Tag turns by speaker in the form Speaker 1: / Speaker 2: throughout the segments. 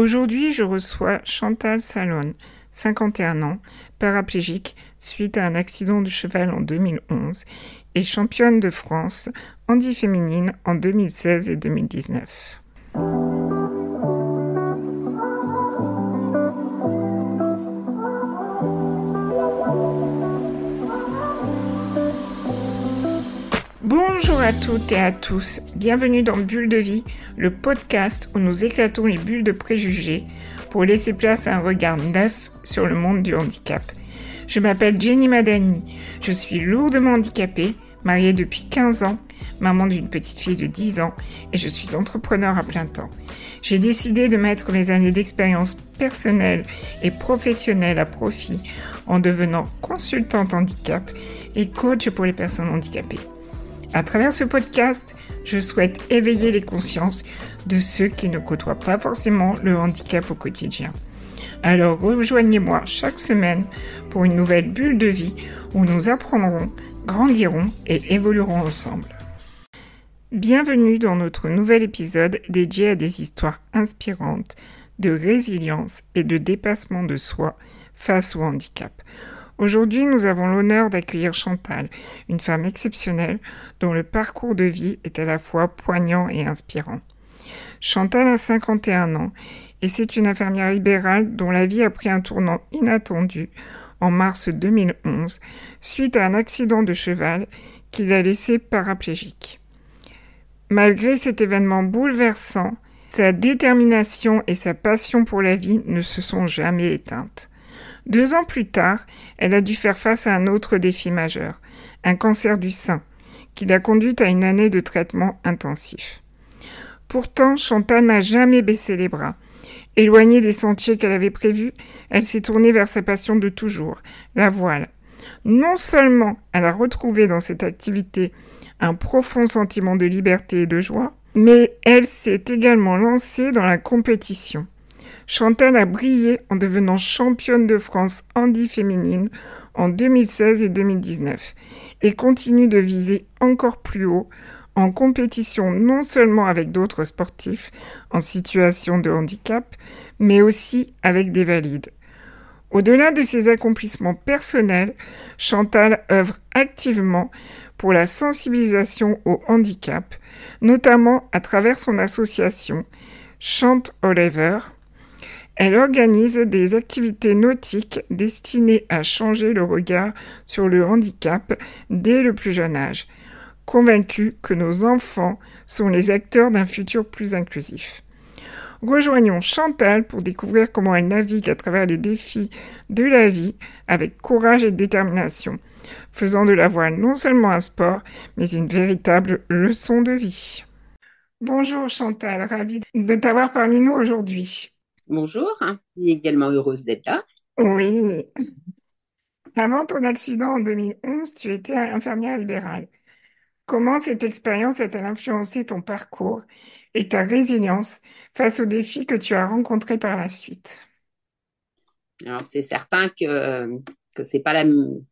Speaker 1: Aujourd'hui, je reçois Chantal Salon, 51 ans, paraplégique suite à un accident de cheval en 2011 et championne de France handi féminine en 2016 et 2019. Bonjour à toutes et à tous, bienvenue dans Bulle de vie, le podcast où nous éclatons les bulles de préjugés pour laisser place à un regard neuf sur le monde du handicap. Je m'appelle Jenny Madani, je suis lourdement handicapée, mariée depuis 15 ans, maman d'une petite fille de 10 ans et je suis entrepreneur à plein temps. J'ai décidé de mettre mes années d'expérience personnelle et professionnelle à profit en devenant consultante handicap et coach pour les personnes handicapées. À travers ce podcast, je souhaite éveiller les consciences de ceux qui ne côtoient pas forcément le handicap au quotidien. Alors rejoignez-moi chaque semaine pour une nouvelle bulle de vie où nous apprendrons, grandirons et évoluerons ensemble. Bienvenue dans notre nouvel épisode dédié à des histoires inspirantes de résilience et de dépassement de soi face au handicap. Aujourd'hui, nous avons l'honneur d'accueillir Chantal, une femme exceptionnelle dont le parcours de vie est à la fois poignant et inspirant. Chantal a 51 ans et c'est une infirmière libérale dont la vie a pris un tournant inattendu en mars 2011 suite à un accident de cheval qui l'a laissé paraplégique. Malgré cet événement bouleversant, sa détermination et sa passion pour la vie ne se sont jamais éteintes. Deux ans plus tard, elle a dû faire face à un autre défi majeur, un cancer du sein, qui l'a conduite à une année de traitement intensif. Pourtant, Chantal n'a jamais baissé les bras. Éloignée des sentiers qu'elle avait prévus, elle s'est tournée vers sa passion de toujours, la voile. Non seulement elle a retrouvé dans cette activité un profond sentiment de liberté et de joie, mais elle s'est également lancée dans la compétition. Chantal a brillé en devenant championne de France handi féminine en 2016 et 2019 et continue de viser encore plus haut en compétition non seulement avec d'autres sportifs en situation de handicap, mais aussi avec des valides. Au-delà de ses accomplissements personnels, Chantal œuvre activement pour la sensibilisation au handicap, notamment à travers son association Chante Oliver, elle organise des activités nautiques destinées à changer le regard sur le handicap dès le plus jeune âge, convaincue que nos enfants sont les acteurs d'un futur plus inclusif. Rejoignons Chantal pour découvrir comment elle navigue à travers les défis de la vie avec courage et détermination, faisant de la voile non seulement un sport, mais une véritable leçon de vie. Bonjour Chantal, ravie de t'avoir parmi nous aujourd'hui.
Speaker 2: Bonjour, je suis également heureuse d'être là.
Speaker 1: Oui. Avant ton accident en 2011, tu étais infirmière libérale. Comment cette expérience a-t-elle influencé ton parcours et ta résilience face aux défis que tu as rencontrés par la suite?
Speaker 2: Alors, c'est certain que, que c'est pas la,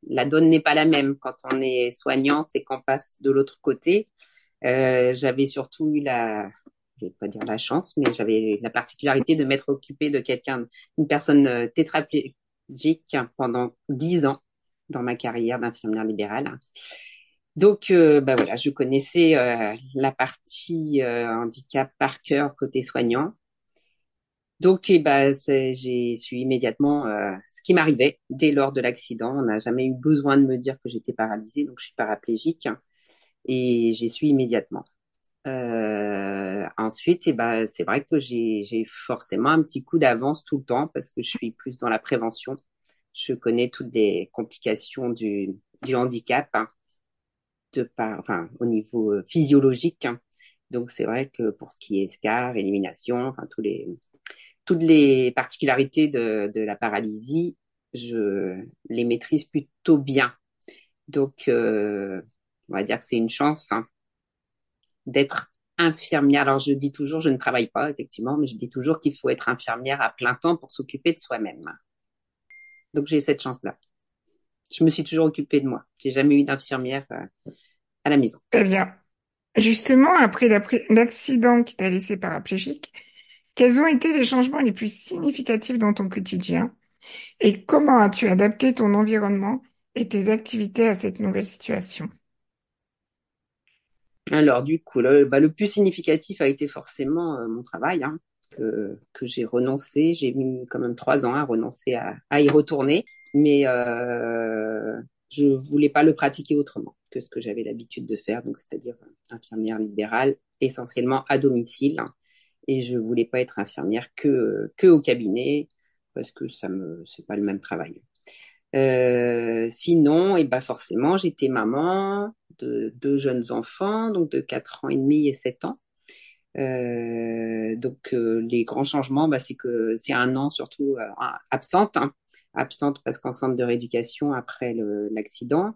Speaker 2: la donne n'est pas la même quand on est soignante et qu'on passe de l'autre côté. Euh, j'avais surtout eu la, je vais pas dire la chance, mais j'avais la particularité de m'être occupée de quelqu'un, une personne euh, tétraplégique pendant dix ans dans ma carrière d'infirmière libérale. Donc, euh, bah voilà, je connaissais euh, la partie handicap par cœur côté soignant. Donc, eh ben, j'ai su immédiatement ce qui m'arrivait dès lors de l'accident. On n'a jamais eu besoin de me dire que j'étais paralysée, donc je suis paraplégique et j'ai su immédiatement. Euh, ensuite, eh ben, c'est vrai que j'ai forcément un petit coup d'avance tout le temps parce que je suis plus dans la prévention. Je connais toutes les complications du, du handicap hein, de par, enfin, au niveau euh, physiologique. Hein. Donc, c'est vrai que pour ce qui est SCAR, élimination, enfin, tous les, toutes les particularités de, de la paralysie, je les maîtrise plutôt bien. Donc, euh, on va dire que c'est une chance. Hein d'être infirmière. Alors je dis toujours, je ne travaille pas effectivement, mais je dis toujours qu'il faut être infirmière à plein temps pour s'occuper de soi-même. Donc j'ai cette chance-là. Je me suis toujours occupée de moi. J'ai jamais eu d'infirmière euh, à la maison.
Speaker 1: Eh bien, justement, après l'accident qui t'a laissé paraplégique, Quels ont été les changements les plus significatifs dans ton quotidien et comment as-tu adapté ton environnement et tes activités à cette nouvelle situation?
Speaker 2: Alors, du coup, le, bah, le plus significatif a été forcément euh, mon travail, hein, que, que j'ai renoncé. J'ai mis quand même trois ans à renoncer à, à y retourner, mais euh, je voulais pas le pratiquer autrement que ce que j'avais l'habitude de faire, donc c'est-à-dire infirmière libérale, essentiellement à domicile. Et je voulais pas être infirmière que, que au cabinet, parce que ça me, c'est pas le même travail. Euh, sinon, et eh ben forcément, j'étais maman de deux jeunes enfants, donc de 4 ans et demi et 7 ans. Euh, donc euh, les grands changements, bah, c'est que c'est un an surtout euh, absente, hein. absente parce qu'en centre de rééducation après l'accident,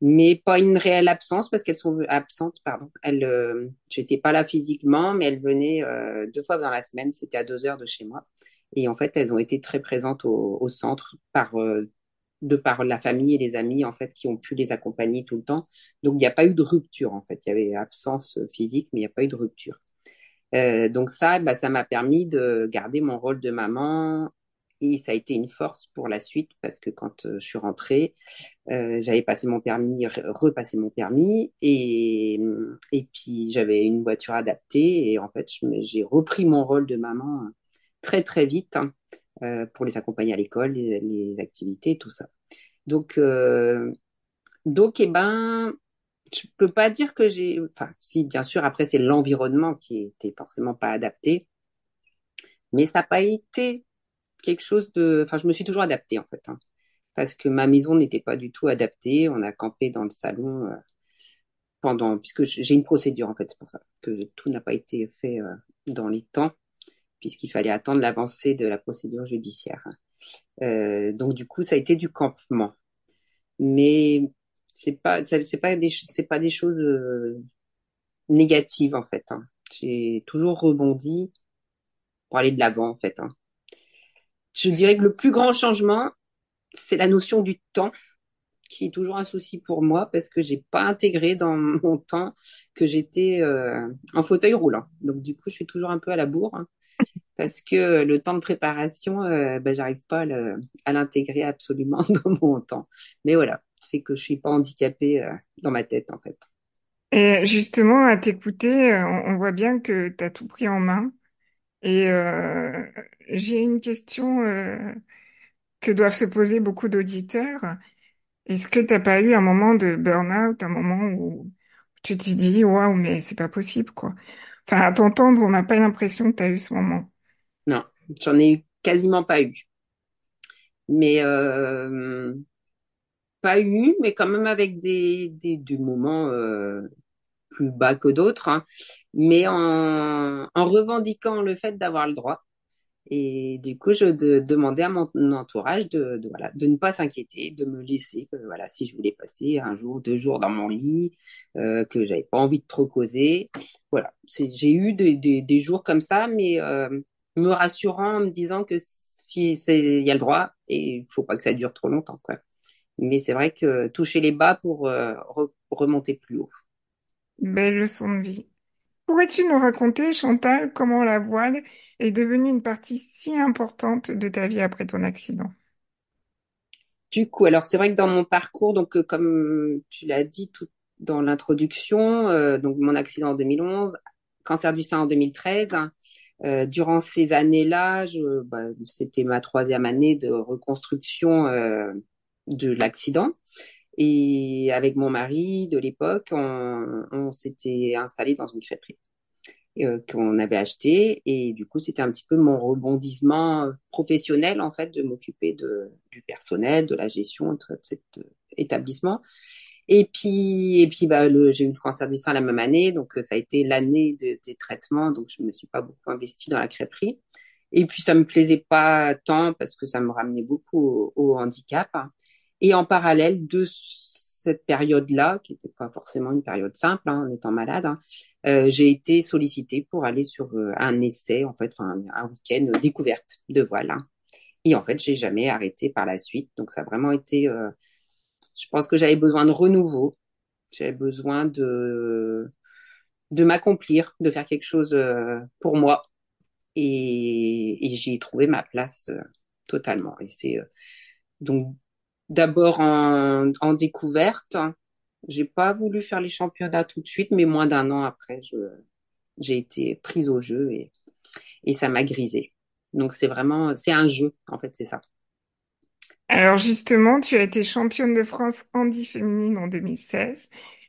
Speaker 2: mais pas une réelle absence parce qu'elles sont absentes, pardon. Elles, euh, j'étais pas là physiquement, mais elles venaient deux fois dans la semaine, c'était à deux heures de chez moi. Et en fait, elles ont été très présentes au, au centre par de par la famille et les amis en fait qui ont pu les accompagner tout le temps. Donc il n'y a pas eu de rupture en fait. Il y avait absence physique, mais il n'y a pas eu de rupture. Euh, donc ça, bah, ça m'a permis de garder mon rôle de maman et ça a été une force pour la suite parce que quand euh, je suis rentrée, euh, j'avais passé mon permis, repassé mon permis et, et puis j'avais une voiture adaptée et en fait j'ai repris mon rôle de maman très très vite. Hein. Euh, pour les accompagner à l'école, les, activités, tout ça. Donc, euh, donc, eh ben, je peux pas dire que j'ai, enfin, si, bien sûr, après, c'est l'environnement qui était forcément pas adapté, mais ça n'a pas été quelque chose de, enfin, je me suis toujours adaptée, en fait, hein, parce que ma maison n'était pas du tout adaptée. On a campé dans le salon euh, pendant, puisque j'ai une procédure, en fait, c'est pour ça que tout n'a pas été fait dans les temps puisqu'il fallait attendre l'avancée de la procédure judiciaire. Euh, donc du coup, ça a été du campement, mais c'est pas c'est pas des c'est pas des choses euh, négatives en fait. Hein. J'ai toujours rebondi pour aller de l'avant en fait. Hein. Je dirais que le plus grand changement, c'est la notion du temps qui est toujours un souci pour moi parce que j'ai pas intégré dans mon temps que j'étais euh, en fauteuil roulant. Donc du coup, je suis toujours un peu à la bourre. Hein parce que le temps de préparation, euh, ben, j'arrive pas à l'intégrer absolument dans mon temps. Mais voilà, c'est que je suis pas handicapée euh, dans ma tête en fait.
Speaker 1: Et justement, à t'écouter, euh, on, voit bien que tu as tout pris en main. Et euh, j'ai une question que doivent se poser beaucoup d'auditeurs. Est-ce que t'as pas eu un moment de burn-out, un moment où tu t'es dit, waouh, mais c'est pas possible, quoi. Enfin, à t'entendre, on n'a pas l'impression que tu eu ce moment.
Speaker 2: Non, j'en ai quasiment pas eu. Mais euh, pas eu, mais quand même avec des, des, des moments euh, plus bas que d'autres, hein. mais en, en revendiquant le fait d'avoir le droit. Et du coup, je demandais à mon entourage de, de, voilà, de ne pas s'inquiéter, de me laisser, voilà, si je voulais passer un jour, deux jours dans mon lit, euh, que j'avais pas envie de trop causer. Voilà, j'ai eu des, des, jours comme ça, mais euh, me rassurant en me disant que si il y a le droit et il faut pas que ça dure trop longtemps. Mais c'est vrai que toucher les bas pour euh, remonter plus haut.
Speaker 1: Belle leçon de vie. Pourrais-tu nous raconter, Chantal, comment la voile est devenue une partie si importante de ta vie après ton accident?
Speaker 2: Du coup, alors c'est vrai que dans mon parcours, donc euh, comme tu l'as dit tout dans l'introduction, euh, donc mon accident en 2011, cancer du sein en 2013, euh, durant ces années-là, bah, c'était ma troisième année de reconstruction de l'accident. Et avec mon mari de l'époque, on, s'était installé dans une crêperie euh, qu'on avait acheté. Et du coup, c'était un petit peu mon rebondissement professionnel, en fait, de m'occuper du personnel, de la gestion de cet établissement. Et puis, et puis bah, j'ai eu le cancer du sein la même année, donc euh, ça a été l'année de, des traitements, donc je me suis pas beaucoup investie dans la crêperie. Et puis ça me plaisait pas tant parce que ça me ramenait beaucoup au, handicap. Et en parallèle de cette période-là, qui n'était pas forcément une période simple, hein, en étant malade, hein, euh, j'ai été sollicitée pour aller sur euh, un essai, en fait, un, week-end découverte de voile. Hein. Et en fait, j'ai jamais arrêté par la suite. Donc ça a vraiment été euh, je pense que j'avais besoin de renouveau. J'avais besoin de, de m'accomplir, de faire quelque chose pour moi. et, et j'y ai trouvé ma place totalement. Et c'est donc d'abord en, en découverte. J'ai pas voulu faire les championnats tout de suite, mais moins d'un an après, j'ai été prise au jeu et, et ça m'a grisé. Donc c'est vraiment, c'est un jeu, en fait, c'est ça.
Speaker 1: Alors justement, tu as été championne de France handi féminine en 2016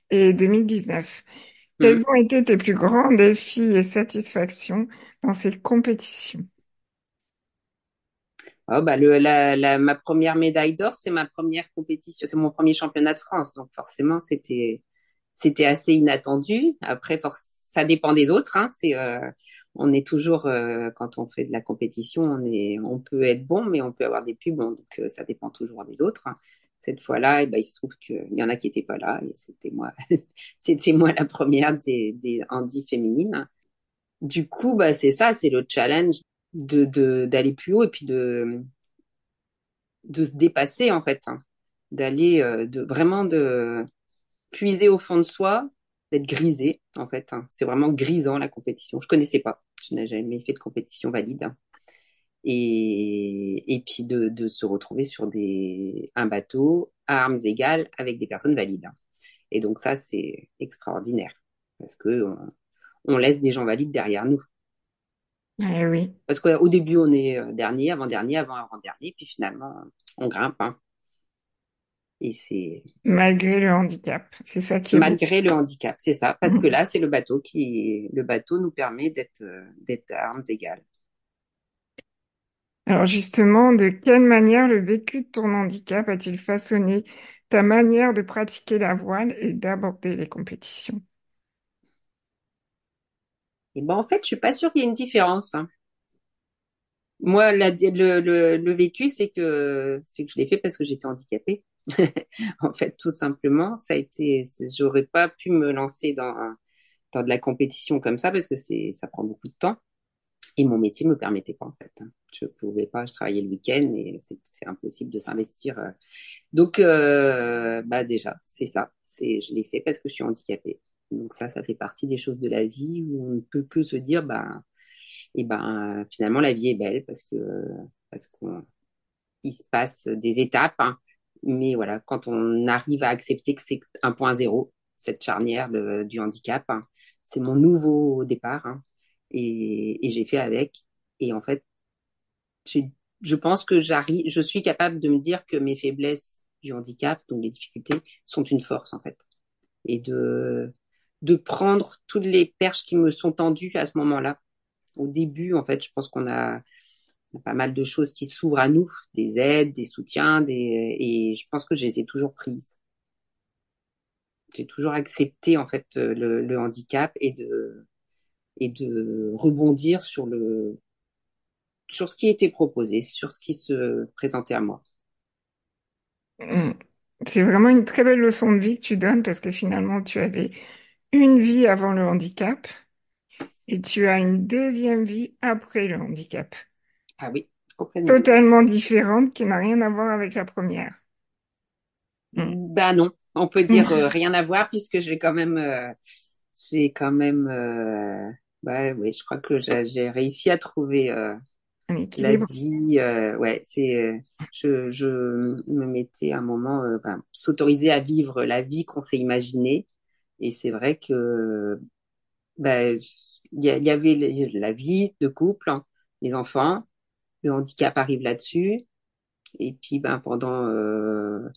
Speaker 1: et 2019. Quels
Speaker 2: Mm.
Speaker 1: ont été tes plus grands défis et satisfactions dans ces compétitions?
Speaker 2: Oh, bah le, la, la, ma première médaille d'or, c'est ma première compétition, c'est mon premier championnat de France. Donc forcément, c'était c'était assez inattendu. Après, ça dépend des autres. Hein. C'est euh, on est toujours euh, quand on fait de la compétition, on est on peut être bon, mais on peut avoir des plus bons. Donc euh, ça dépend toujours des autres. hein. Cette fois-là, eh ben, il se trouve qu'il y en a qui étaient pas là et c'était moi. C'était moi la première des des handi féminines. Du coup, bah c'est ça, c'est le challenge de de d'aller plus haut et puis de de se dépasser en fait, hein. d'aller euh, de vraiment de puiser au fond de soi, d'être grisé en fait. hein. C'est vraiment grisant la compétition. Je connaissais pas, je n'ai jamais fait de compétition valide. hein. Et, et puis de, de se retrouver sur des, un bateau à armes égales avec des personnes valides. Et donc ça, c'est extraordinaire parce que on laisse des gens valides derrière nous.
Speaker 1: Eh oui,
Speaker 2: Parce qu'au début, on est euh, dernier, avant-dernier, avant-avant-dernier, puis finalement, on grimpe. hein. Et c'est
Speaker 1: malgré le handicap. C'est ça qui est beau.
Speaker 2: malgré le handicap, c'est ça. Parce que
Speaker 1: Mhm.
Speaker 2: là, c'est le bateau qui, le bateau nous permet d'être, euh, d'être à armes égales.
Speaker 1: Alors justement, de quelle manière le vécu de ton handicap a-t-il façonné ta manière de pratiquer la voile et d'aborder les compétitions?
Speaker 2: Et ben, en fait, je suis pas sûre qu'il y ait une différence. hein. Moi, le, le, le vécu, c'est que, c'est que je l'ai fait parce que j'étais handicapée. En fait, tout simplement, ça a été, j'aurais pas pu me lancer dans, dans de la compétition comme ça parce que c'est, ça prend beaucoup de temps. Et mon métier me permettait pas, en fait. hein. Je pouvais pas, je travaillais le week-end et c'est c'est impossible de s'investir. euh. Donc, euh, bah déjà, c'est ça. C'est, je l'ai fait parce que je suis handicapée. Donc ça, ça fait partie des choses de la vie où on ne peut que se dire, bah, et ben, finalement, la vie est belle parce que, parce qu'on, il se passe des étapes, hein. Mais voilà, quand on arrive à accepter que c'est un point zéro, cette charnière du handicap, hein, c'est mon nouveau départ, hein. et, et j'ai fait avec. Et en fait, je pense que j'arrive, je suis capable de me dire que mes faiblesses du handicap, donc les difficultés, sont une force en fait, et de de prendre toutes les perches qui me sont tendues à ce moment-là. Au début, en fait, je pense qu'on a, pas mal de choses qui s'ouvrent à nous, des aides, des soutiens, des, et je pense que je les ai toujours prises. J'ai toujours accepté en fait le, le handicap et de et de rebondir sur le sur ce qui était proposé, sur ce qui se présentait à moi.
Speaker 1: Mm. C'est vraiment une très belle leçon de vie que tu donnes parce que finalement, tu avais une vie avant le handicap et tu as une deuxième vie après le handicap.
Speaker 2: Ah oui, complètement.
Speaker 1: Totalement différente qui n'a rien à voir avec la première.
Speaker 2: Ben non, on peut dire euh, rien à voir puisque j'ai quand même euh, j'ai quand même euh, bah oui, je crois que j'ai réussi à trouver euh, la vie ouais, c'est je je me mettais à un moment ben, s'autoriser à vivre la vie qu'on s'est imaginée et c'est vrai que ben il y, avait la vie de couple, hein, les enfants, le handicap arrive là-dessus. Et puis ben pendant euh,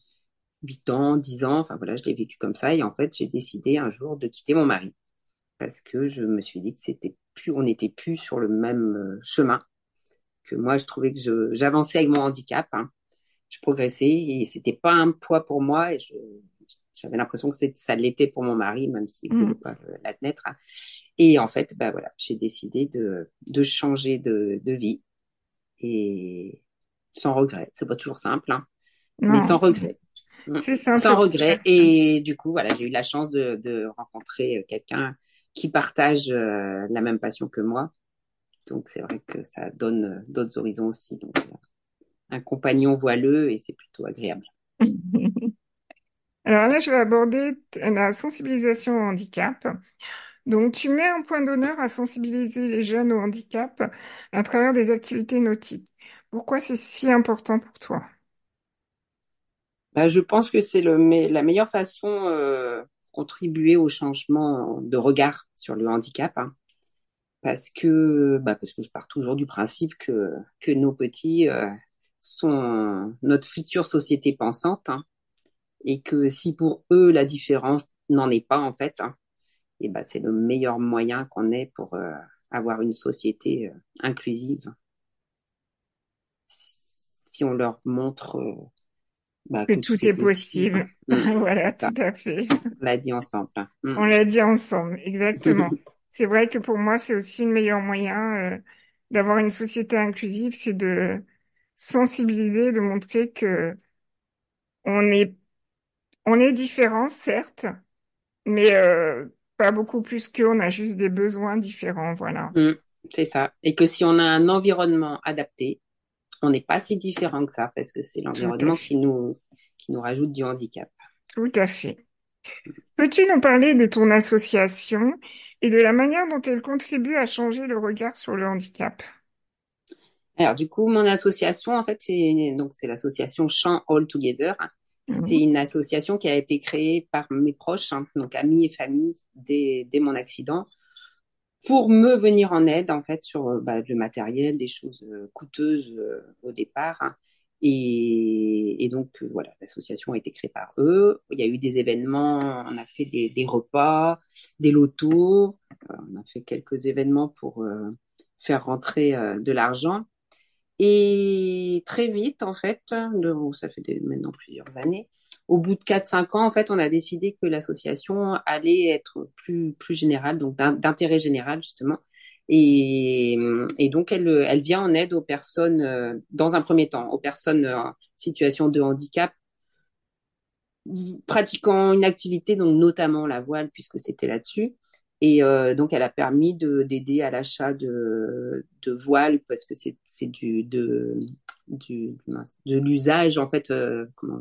Speaker 2: 8 ans, 10 ans, enfin voilà, je l'ai vécu comme ça. Et en fait, j'ai décidé un jour de quitter mon mari. Parce que je me suis dit que c'était plus on n'était plus sur le même euh, chemin, que moi je trouvais que j'avançais avec mon handicap, hein, je progressais et c'était pas un poids pour moi et je j'avais l'impression que ça l'était pour mon mari même s'il voulait
Speaker 1: Mm.
Speaker 2: pas le- l'admettre. Et en fait, bah voilà, j'ai décidé de de changer de de vie et sans regret. C'est pas toujours simple, hein, mais sans regret.
Speaker 1: C'est simple
Speaker 2: Sans regret. Et du coup, voilà, j'ai eu la chance de, de rencontrer quelqu'un qui partage euh, la même passion que moi. Donc, c'est vrai que ça donne euh, d'autres horizons aussi. Donc, euh, un compagnon voileux et c'est plutôt agréable.
Speaker 1: Alors là, je vais aborder la sensibilisation au handicap. Donc, tu mets un point d'honneur à sensibiliser les jeunes au handicap à travers des activités nautiques. Pourquoi c'est si important pour toi?
Speaker 2: Bah, je pense que c'est la meilleure façon euh, contribuer au changement de regard sur le handicap, hein. parce que, bah, parce que je pars toujours du principe que, que nos petits euh, sont notre future société pensante, hein, et que si pour eux la différence n'en est pas en fait, hein, et bah, c'est le meilleur moyen qu'on ait pour euh, avoir une société euh, inclusive. Si on leur montre euh, bah,
Speaker 1: Que
Speaker 2: que tout
Speaker 1: tout
Speaker 2: est
Speaker 1: est
Speaker 2: possible.
Speaker 1: possible.
Speaker 2: Mm,
Speaker 1: Voilà, tout à fait.
Speaker 2: on l'a dit ensemble. hein. Mm.
Speaker 1: On l'a dit ensemble, exactement. C'est vrai que pour moi, c'est aussi le meilleur moyen euh, d'avoir une société inclusive, c'est de sensibiliser, de montrer que on est, on est différents, certes, mais euh, pas beaucoup plus qu'eux, on a juste des besoins différents, voilà.
Speaker 2: Mm, c'est ça. Et que si on a un environnement adapté, on n'est pas si différent que ça, parce que c'est l'environnement qui nous, qui nous rajoute du handicap.
Speaker 1: tout à fait. Peux-tu nous parler de ton association et de la manière dont elle contribue à changer le regard sur le handicap?
Speaker 2: Alors, du coup, mon association, en fait, c'est donc c'est l'association Chant All Together. C'est
Speaker 1: Mhm.
Speaker 2: une association qui a été créée par mes proches, hein, donc amis et famille, dès, dès mon accident, pour me venir en aide, en fait, sur euh, bah, le matériel, des choses euh, coûteuses euh, au départ. hein. Et, et donc, euh, voilà, l'association a été créée par eux. Il y a eu des événements, on a fait des, des repas, des lotos, euh, on a fait quelques événements pour euh, faire rentrer de l'argent. Et très vite, en fait, ça fait maintenant plusieurs années, au bout de quatre cinq ans, en fait, on a décidé que l'association allait être plus, plus générale, donc d'in- d'intérêt général, justement. Et, et donc, elle, elle vient en aide aux personnes, euh, dans un premier temps, aux personnes en situation de handicap, pratiquant une activité, donc notamment la voile, puisque c'était là-dessus. Et euh, donc, elle a permis de d'aider à l'achat de, de voiles, parce que c'est du, de, du, de l'usage, en fait, euh, comment,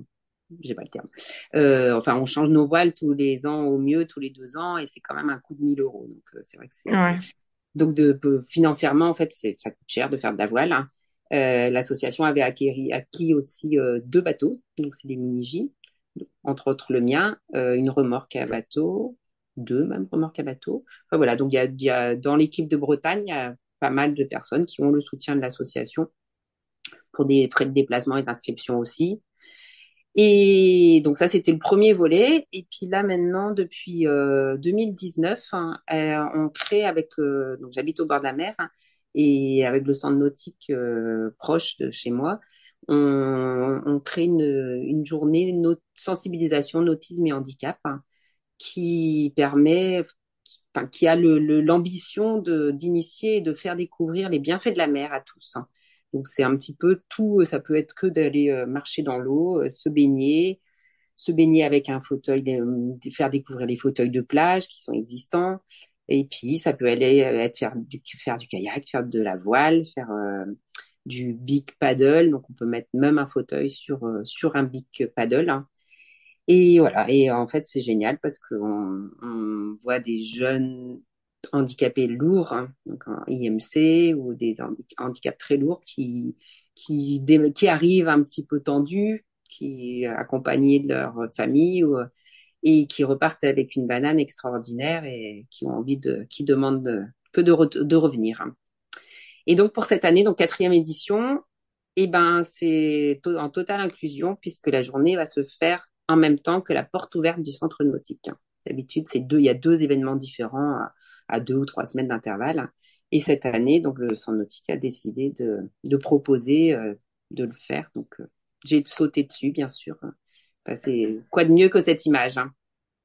Speaker 2: j'ai pas le terme. Euh, enfin, on change nos voiles tous les ans au mieux, tous les deux ans, et c'est quand même un coût de 1000 euros. Donc, euh, c'est vrai que c'est.
Speaker 1: Ouais,
Speaker 2: Donc, de, financièrement, en fait, ça coûte cher de faire de la voile. hein. Euh, l'association avait acquis, acquis aussi euh, deux bateaux, donc c'est des mini-J, entre autres le mien, euh, une remorque à bateau, deux même remorques à bateau. Voilà, donc il y a, y a dans l'équipe de Bretagne, il y a pas mal de personnes qui ont le soutien de l'association pour des frais de déplacement et d'inscription aussi. Et donc ça, c'était le premier volet. Et puis là, maintenant, depuis euh, 2019, hein, euh, on crée avec, euh, donc j'habite au bord de la mer, hein, et avec le centre nautique euh, proche de chez moi, on, on crée une, une journée de sensibilisation, nautisme et handicap, hein, qui permet, qui a le, le- l'ambition de, d'initier et de faire découvrir les bienfaits de la mer à tous. hein. Donc c'est un petit peu tout, ça peut être que d'aller euh, marcher dans l'eau, euh, se baigner, se baigner avec un fauteuil, faire découvrir les fauteuils de plage qui sont existants. Et puis ça peut aller euh, être faire du, faire du kayak, faire de la voile, faire euh, du big paddle. Donc on peut mettre même un fauteuil sur euh, sur un big paddle. hein. Et voilà. Et en fait c'est génial parce qu'on on voit des jeunes handicapés lourds, hein, donc en IMC ou des handi- handicaps très lourds qui, qui, qui arrivent un petit peu tendus, qui accompagnés de leur famille ou, et qui repartent avec une banane extraordinaire et qui ont envie de, qui demandent de- que de, de revenir. hein. Et donc pour cette année, donc quatrième édition, eh ben c'est en totale inclusion puisque la journée va se faire en même temps que la porte ouverte du centre nautique. D'habitude, c'est deux, il y a deux événements différents à, à deux ou trois semaines d'intervalle. Et cette année, donc le centre nautique a décidé de, de proposer euh, de le faire. Donc euh, j'ai sauté dessus, bien sûr. Quoi de mieux que cette image, hein?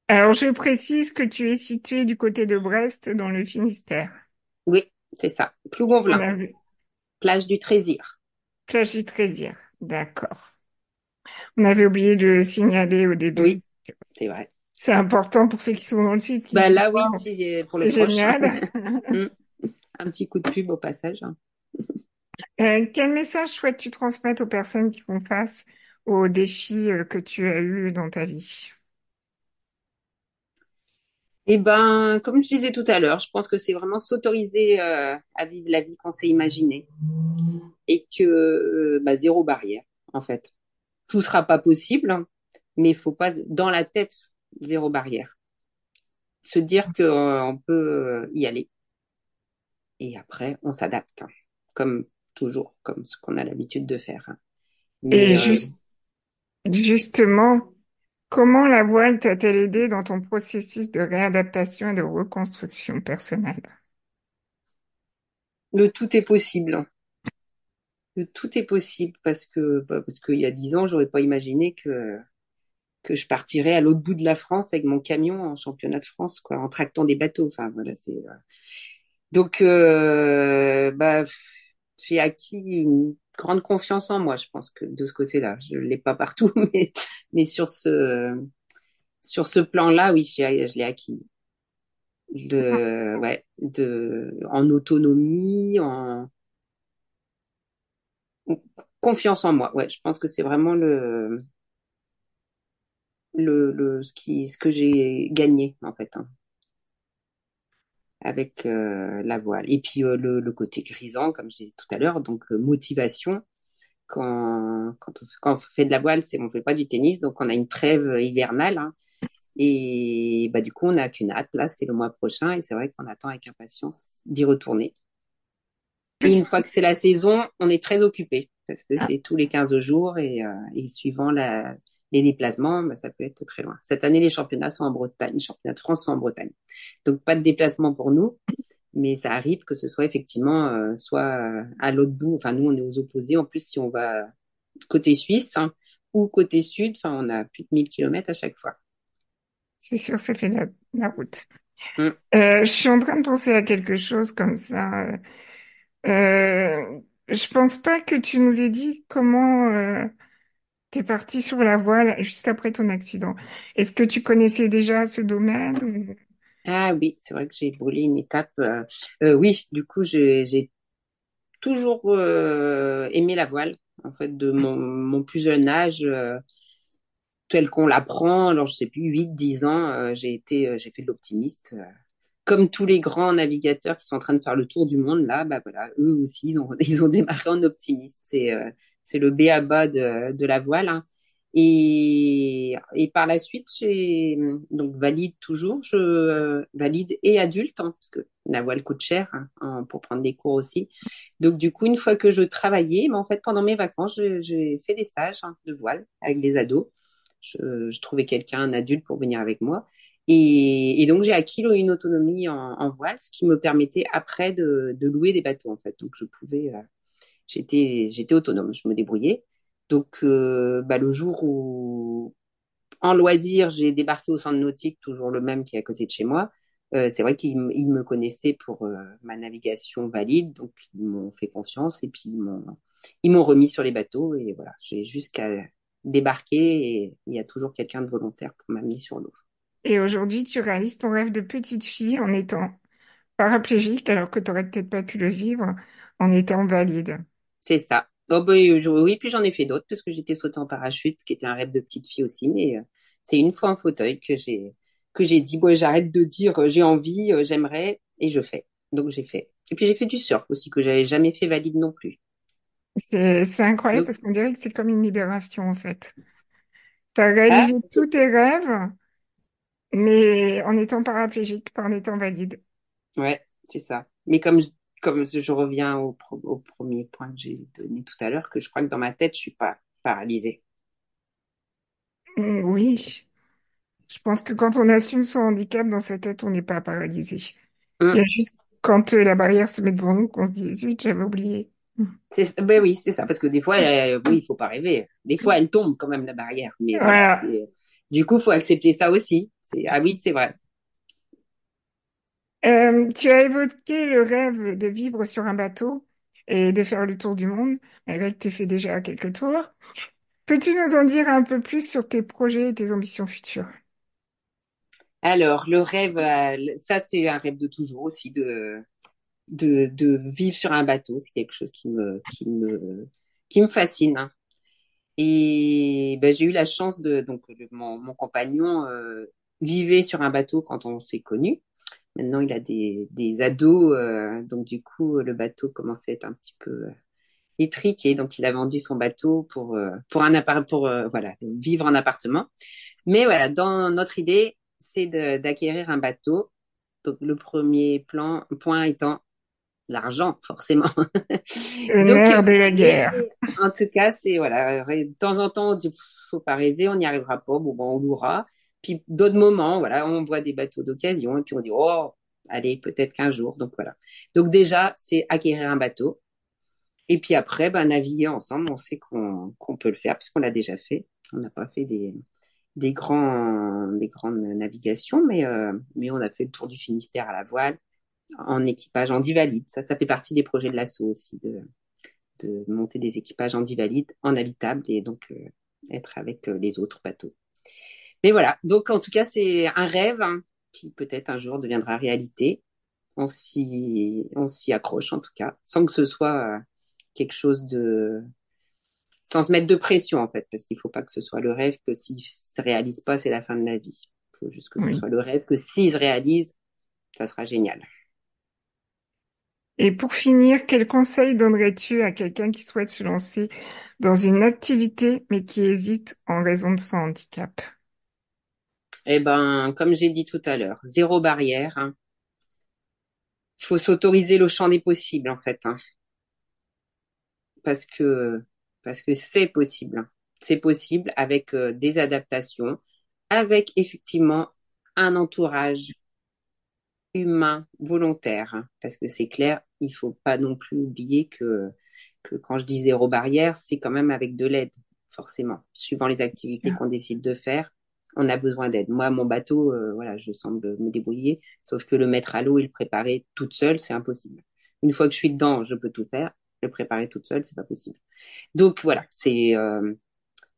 Speaker 1: Alors, je précise que tu es situé du côté de Brest, dans le Finistère.
Speaker 2: Oui, c'est ça.
Speaker 1: On
Speaker 2: Plougonvelin, plage du Trésir.
Speaker 1: plage du Trésier. D'accord. On avait oublié de le signaler au début.
Speaker 2: Oui, c'est vrai.
Speaker 1: C'est important pour ceux qui sont dans le qui
Speaker 2: Bah là, oui,
Speaker 1: Waouh,
Speaker 2: c'est pour le
Speaker 1: génial.
Speaker 2: Mm. Un petit coup de pub au passage. hein.
Speaker 1: Euh, quel message souhaites-tu transmettre aux personnes qui font face aux défis euh, que tu as eus dans ta vie?
Speaker 2: Eh ben, comme je disais tout à l'heure, je pense que c'est vraiment s'autoriser euh, à vivre la vie qu'on s'est imaginée et que euh, bah, zéro barrière, en fait. Tout sera pas possible, mais il faut pas dans la tête zéro barrière. Se dire que euh, on peut euh, y aller et après on s'adapte, hein, comme toujours, comme ce qu'on a l'habitude de faire. hein.
Speaker 1: Et
Speaker 2: Mais euh,
Speaker 1: juste, justement, comment la voile t'a-t-elle aidé dans ton processus de réadaptation et de reconstruction personnelle?
Speaker 2: le tout est possible. Tout est possible parce que bah, parce qu'il y a dix ans, j'aurais pas imaginé que que je partirais à l'autre bout de la France avec mon camion en championnat de France, quoi, en tractant des bateaux. Enfin voilà, c'est euh, donc euh, bah j'ai acquis une grande confiance en moi. Je pense que de ce côté-là, je l'ai pas partout, mais mais sur ce sur ce plan-là, oui, je l'ai acquis. De ouais, de en autonomie, en confiance en moi. Ouais, je pense que c'est vraiment le le, le ce qui ce que j'ai gagné en fait. hein. avec euh, la voile. Et puis euh, le, le côté grisant, comme je disais tout à l'heure, donc euh, motivation. Quand, quand, on, quand on fait de la voile, c'est on fait pas du tennis, donc on a une trêve hivernale. hein. et bah, du coup, on n'a qu'une hâte. Là, c'est le mois prochain, et c'est vrai qu'on attend avec impatience d'y retourner. Et une fois que c'est la saison, on est très occupé parce que c'est tous les 15 jours et, euh, et suivant la, les déplacements, bah, ça peut être très loin. Cette année, les championnats sont en Bretagne, les championnats de France sont en Bretagne. Donc pas de déplacement pour nous, mais ça arrive que ce soit effectivement euh, soit euh, à l'autre bout. Enfin, nous, on est aux opposés. En plus, si on va côté Suisse hein, ou côté sud, enfin, on a plus de 1000 kilomètres à chaque fois.
Speaker 1: C'est sûr, ça fait la, la route.
Speaker 2: Mm.
Speaker 1: Euh, je suis en train de penser à quelque chose comme ça. Euh, je pense pas que tu nous aies dit comment euh, t'es parti sur la voile juste après ton accident. Est-ce que tu connaissais déjà ce domaine?
Speaker 2: Ah oui, c'est vrai que j'ai brûlé une étape. euh, euh, oui, du coup, j'ai toujours euh, aimé la voile. En fait, de mon, plus jeune âge, euh, tel qu'on l'apprend, alors je sais plus, 8, 10 ans, j'ai été, j'ai fait de l'optimiste. Comme tous les grands navigateurs qui sont en train de faire le tour du monde, là, bah voilà, eux aussi, ils ont, ils ont démarré en optimiste. C'est, euh, c'est le b.a.-ba de, de la voile. hein. Et, et par la suite, j'ai donc valide toujours, je valide et adulte, hein, parce que la voile coûte cher hein, pour prendre des cours aussi. Donc du coup, une fois que je travaillais, mais en fait, pendant mes vacances, j'ai fait des stages de voile avec des ados. Je trouvais quelqu'un, un adulte, pour venir avec moi. Et, et donc, j'ai acquis une autonomie en, en voile, ce qui me permettait après de, de louer des bateaux, en fait. Donc, je pouvais, euh, j'étais, j'étais autonome, je me débrouillais. Donc, euh, bah, le jour où, en loisir, j'ai débarqué au centre nautique, toujours le même qui est à côté de chez moi, euh, c'est vrai qu'ils me connaissaient pour euh, ma navigation valide, donc ils m'ont fait confiance et puis ils m'ont, ils m'ont remis sur les bateaux et voilà, j'ai jusqu'à débarquer et il y a toujours quelqu'un de volontaire pour m'amener sur l'eau.
Speaker 1: Et aujourd'hui, tu réalises ton rêve de petite fille en étant paraplégique, alors que tu n'aurais peut-être pas pu le vivre en étant valide.
Speaker 2: C'est ça. Oh, bah, je- oui, puis j'en ai fait d'autres parce que j'étais sautée en parachute, ce qui était un rêve de petite fille aussi. Mais euh, c'est une fois en fauteuil que j'ai que j'ai dit bon, j'arrête de dire euh, j'ai envie, euh, j'aimerais et je fais. Donc j'ai fait. Et puis j'ai fait du surf aussi que j'avais jamais fait valide non plus.
Speaker 1: C'est, incroyable
Speaker 2: Donc
Speaker 1: parce qu'on dirait que c'est comme une libération en fait. Tu as
Speaker 2: ah
Speaker 1: réalisé tous tes rêves, mais en étant paraplégique, pas en étant valide.
Speaker 2: ouais, c'est ça. Mais comme je, comme je reviens au, pro- au premier point que j'ai donné tout à l'heure, que je crois que dans ma tête je suis pas paralysée.
Speaker 1: Mm, Oui, je pense que quand on assume son handicap dans sa tête, on n'est pas paralysé. Il y a juste quand euh, la barrière se met devant nous qu'on se dit, zut, j'avais oublié. Mm.
Speaker 2: c'est, ben oui, c'est ça. Parce que des fois, euh, oui, il faut pas rêver. Des fois, elle tombe quand même la barrière. Mais voilà, du coup, faut accepter ça aussi. Ah oui, c'est vrai.
Speaker 1: Euh, tu as évoqué le rêve de vivre sur un bateau et de faire le tour du monde, malgré que tu fait déjà quelques tours. Peux-tu nous en dire un peu plus sur tes projets et tes ambitions futures?
Speaker 2: Alors, le rêve, euh, ça, c'est un rêve de toujours aussi, de, de, de vivre sur un bateau. C'est quelque chose qui me, qui me, qui me fascine. Et ben, j'ai eu la chance de, donc, mon, mon compagnon euh, vivait sur un bateau quand on s'est connus. Maintenant, il a des, des ados, euh, donc du coup, le bateau commençait à être un petit peu euh, étriqué. Donc, il a vendu son bateau pour euh, pour un appart pour euh, voilà vivre en appartement. Mais voilà, dans notre idée, c'est d'acquérir un bateau. Donc, le premier plan, point étant l'argent, forcément.
Speaker 1: Le
Speaker 2: Donc,
Speaker 1: nerf de la guerre.
Speaker 2: en tout cas, c'est voilà, de temps en temps, on dit, faut pas rêver, on n'y arrivera pas, bon, bon, on louera. Puis d'autres moments, voilà, on voit des bateaux d'occasion et puis on dit, oh, allez, peut-être qu'un jour. Donc voilà. Donc déjà, c'est acquérir un bateau. Et puis après, ben, naviguer ensemble, on sait qu'on peut le faire puisqu'on l'a déjà fait. On n'a pas fait des, des grands, des grandes navigations, mais, euh, mais on a fait le tour du Finistère à la voile en équipage en divalide. Ça, ça fait partie des projets de l'assaut aussi, de, de monter des équipages en divalide, en habitable et donc euh, être avec euh, les autres bateaux. Mais voilà, donc en tout cas, c'est un rêve hein, qui peut-être un jour deviendra réalité. On s'y, on s'y accroche en tout cas, sans que ce soit euh, quelque chose de, sans se mettre de pression en fait, parce qu'il faut pas que ce soit le rêve que s'il se réalise pas, c'est la fin de la vie. Il faut juste que ce soit le rêve que s'il se réalise, ça sera génial.
Speaker 1: Et pour finir, quel conseil donnerais-tu à quelqu'un qui souhaite se lancer dans une activité mais qui hésite en raison de son handicap?
Speaker 2: Eh ben, comme j'ai dit tout à l'heure, zéro barrière. Hein. faut s'autoriser le champ des possibles en fait, hein, parce que parce que c'est possible. C'est possible avec euh, des adaptations, avec effectivement un entourage humain volontaire, hein, parce que c'est clair, il faut pas non plus oublier que que quand je dis zéro barrière, c'est quand même avec de l'aide, forcément. Suivant les activités qu'on décide de faire, on a besoin d'aide. Moi, mon bateau, euh, voilà, je semble me débrouiller, sauf que le mettre à l'eau et le préparer toute seule, c'est impossible. Une fois que je suis dedans, je peux tout faire. Le préparer toute seule, c'est pas possible. Donc voilà, c'est euh,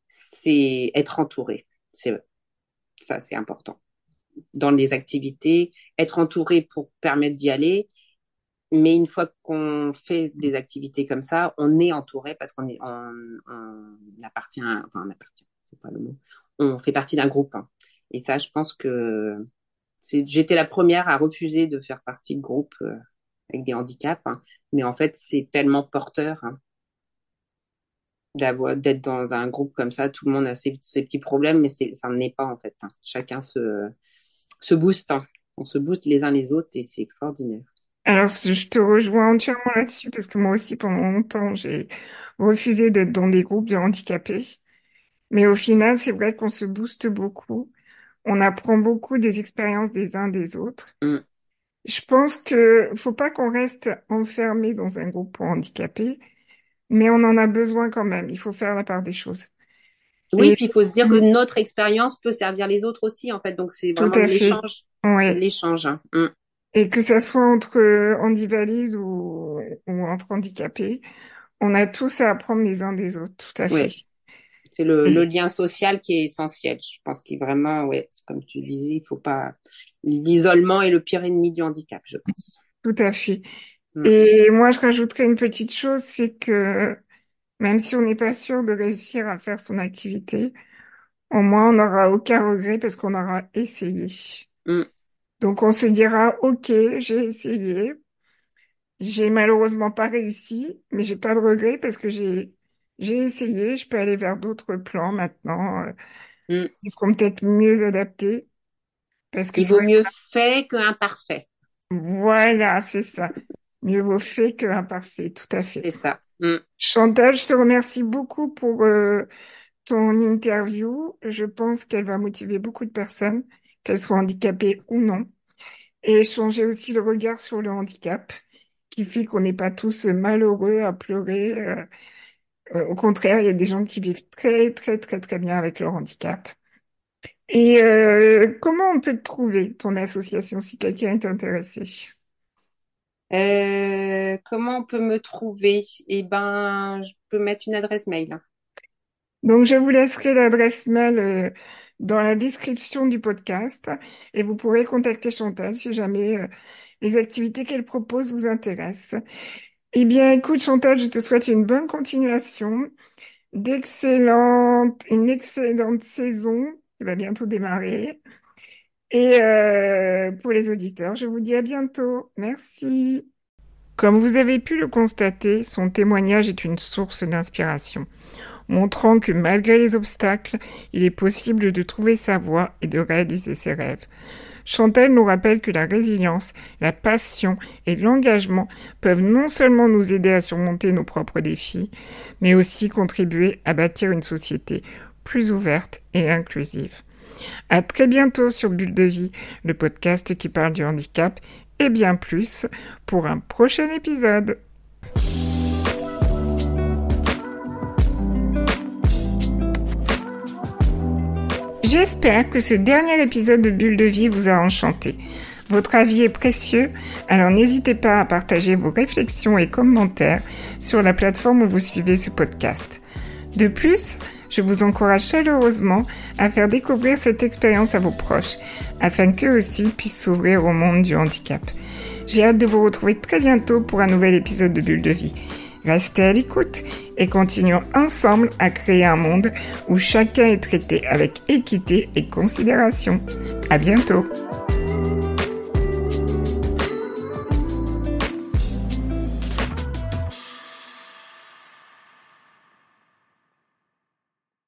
Speaker 2: c'est être entouré. C'est ça, c'est important. Dans les activités, être entouré pour permettre d'y aller. Mais une fois qu'on fait des activités comme ça, on est entouré parce qu'on on, appartient, enfin, on appartient, c'est pas le mot. On fait partie d'un groupe. hein. Et ça, je pense que j'étais la première à refuser de faire partie de groupes euh, avec des handicaps. hein. Mais en fait, c'est tellement porteur hein, d'avoir, d'être dans un groupe comme ça. Tout le monde a ses, petits problèmes, mais ça n'est pas en fait. Chacun se, se booste. On se booste les uns les autres et c'est extraordinaire.
Speaker 1: Alors, je te rejoins entièrement là-dessus parce que moi aussi, pendant longtemps, j'ai refusé d'être dans des groupes de handicapés. Mais au final, c'est vrai qu'on se booste beaucoup. On apprend beaucoup des expériences des uns des autres.
Speaker 2: Mm.
Speaker 1: Je pense que faut pas qu'on reste enfermé dans un groupe pour handicapés, mais on en a besoin quand même. Il faut faire la part des choses.
Speaker 2: Oui,
Speaker 1: Et
Speaker 2: puis il faut se dire que notre expérience peut servir les autres aussi, en fait. Donc c'est vraiment l'échange.
Speaker 1: Ouais.
Speaker 2: l'échange. hein. Mm.
Speaker 1: Et que ça soit entre handivalides ou, ou entre handicapés, on a tous à apprendre les uns des autres, tout à
Speaker 2: Ouais.
Speaker 1: fait.
Speaker 2: C'est le, le lien social qui est essentiel. Je pense qu'il vraiment, ouais, comme tu disais, il faut pas. L'isolement est le pire ennemi du handicap, je pense.
Speaker 1: tout à fait.
Speaker 2: Mm.
Speaker 1: Et moi, je rajouterais une petite chose, c'est que même si on n'est pas sûr de réussir à faire son activité, au moins on n'aura aucun regret parce qu'on aura essayé.
Speaker 2: Mm.
Speaker 1: Donc on se dira, OK, j'ai essayé, j'ai malheureusement pas réussi, mais j'ai pas de regret parce que j'ai j'ai essayé, je peux aller vers d'autres plans maintenant, euh,
Speaker 2: Mm.
Speaker 1: qui seront peut-être mieux adaptés parce que
Speaker 2: Il vaut mieux fait qu'imparfait.
Speaker 1: voilà, c'est ça. Mieux vaut fait que imparfait, tout à fait.
Speaker 2: C'est ça. Mm.
Speaker 1: Chantal, je te remercie beaucoup pour euh, ton interview. Je pense qu'elle va motiver beaucoup de personnes, qu'elles soient handicapées ou non, et changer aussi le regard sur le handicap, qui fait qu'on n'est pas tous malheureux à pleurer. euh, au contraire, il y a des gens qui vivent très, très, très, très bien avec leur handicap. Et euh, comment on peut te trouver, ton association, si quelqu'un est intéressé?
Speaker 2: Euh, comment on peut me trouver? Eh ben, je peux mettre une adresse mail.
Speaker 1: Donc, je vous laisserai l'adresse mail euh, dans la description du podcast et vous pourrez contacter Chantal si jamais euh, les activités qu'elle propose vous intéressent. Eh bien, écoute, Chantal, je te souhaite une bonne continuation, d'excellentes, une excellente saison qui va bientôt démarrer Et euh, pour les auditeurs, je vous dis à bientôt. Merci. Comme vous avez pu le constater, son témoignage est une source d'inspiration, montrant que malgré les obstacles, il est possible de trouver sa voie et de réaliser ses rêves. Chantal nous rappelle que la résilience, la passion et l'engagement peuvent non seulement nous aider à surmonter nos propres défis, mais aussi contribuer à bâtir une société plus ouverte et inclusive. À très bientôt sur Bulle de Vie, le podcast qui parle du handicap et bien plus pour un prochain épisode. J'espère que ce dernier épisode de Bulle de vie vous a enchanté. Votre avis est précieux, alors n'hésitez pas à partager vos réflexions et commentaires sur la plateforme où vous suivez ce podcast. De plus, je vous encourage chaleureusement à faire découvrir cette expérience à vos proches, afin qu'eux aussi puissent s'ouvrir au monde du handicap. J'ai hâte de vous retrouver très bientôt pour un nouvel épisode de Bulle de vie. Restez à l'écoute et continuons ensemble à créer un monde où chacun est traité avec équité et considération. À bientôt!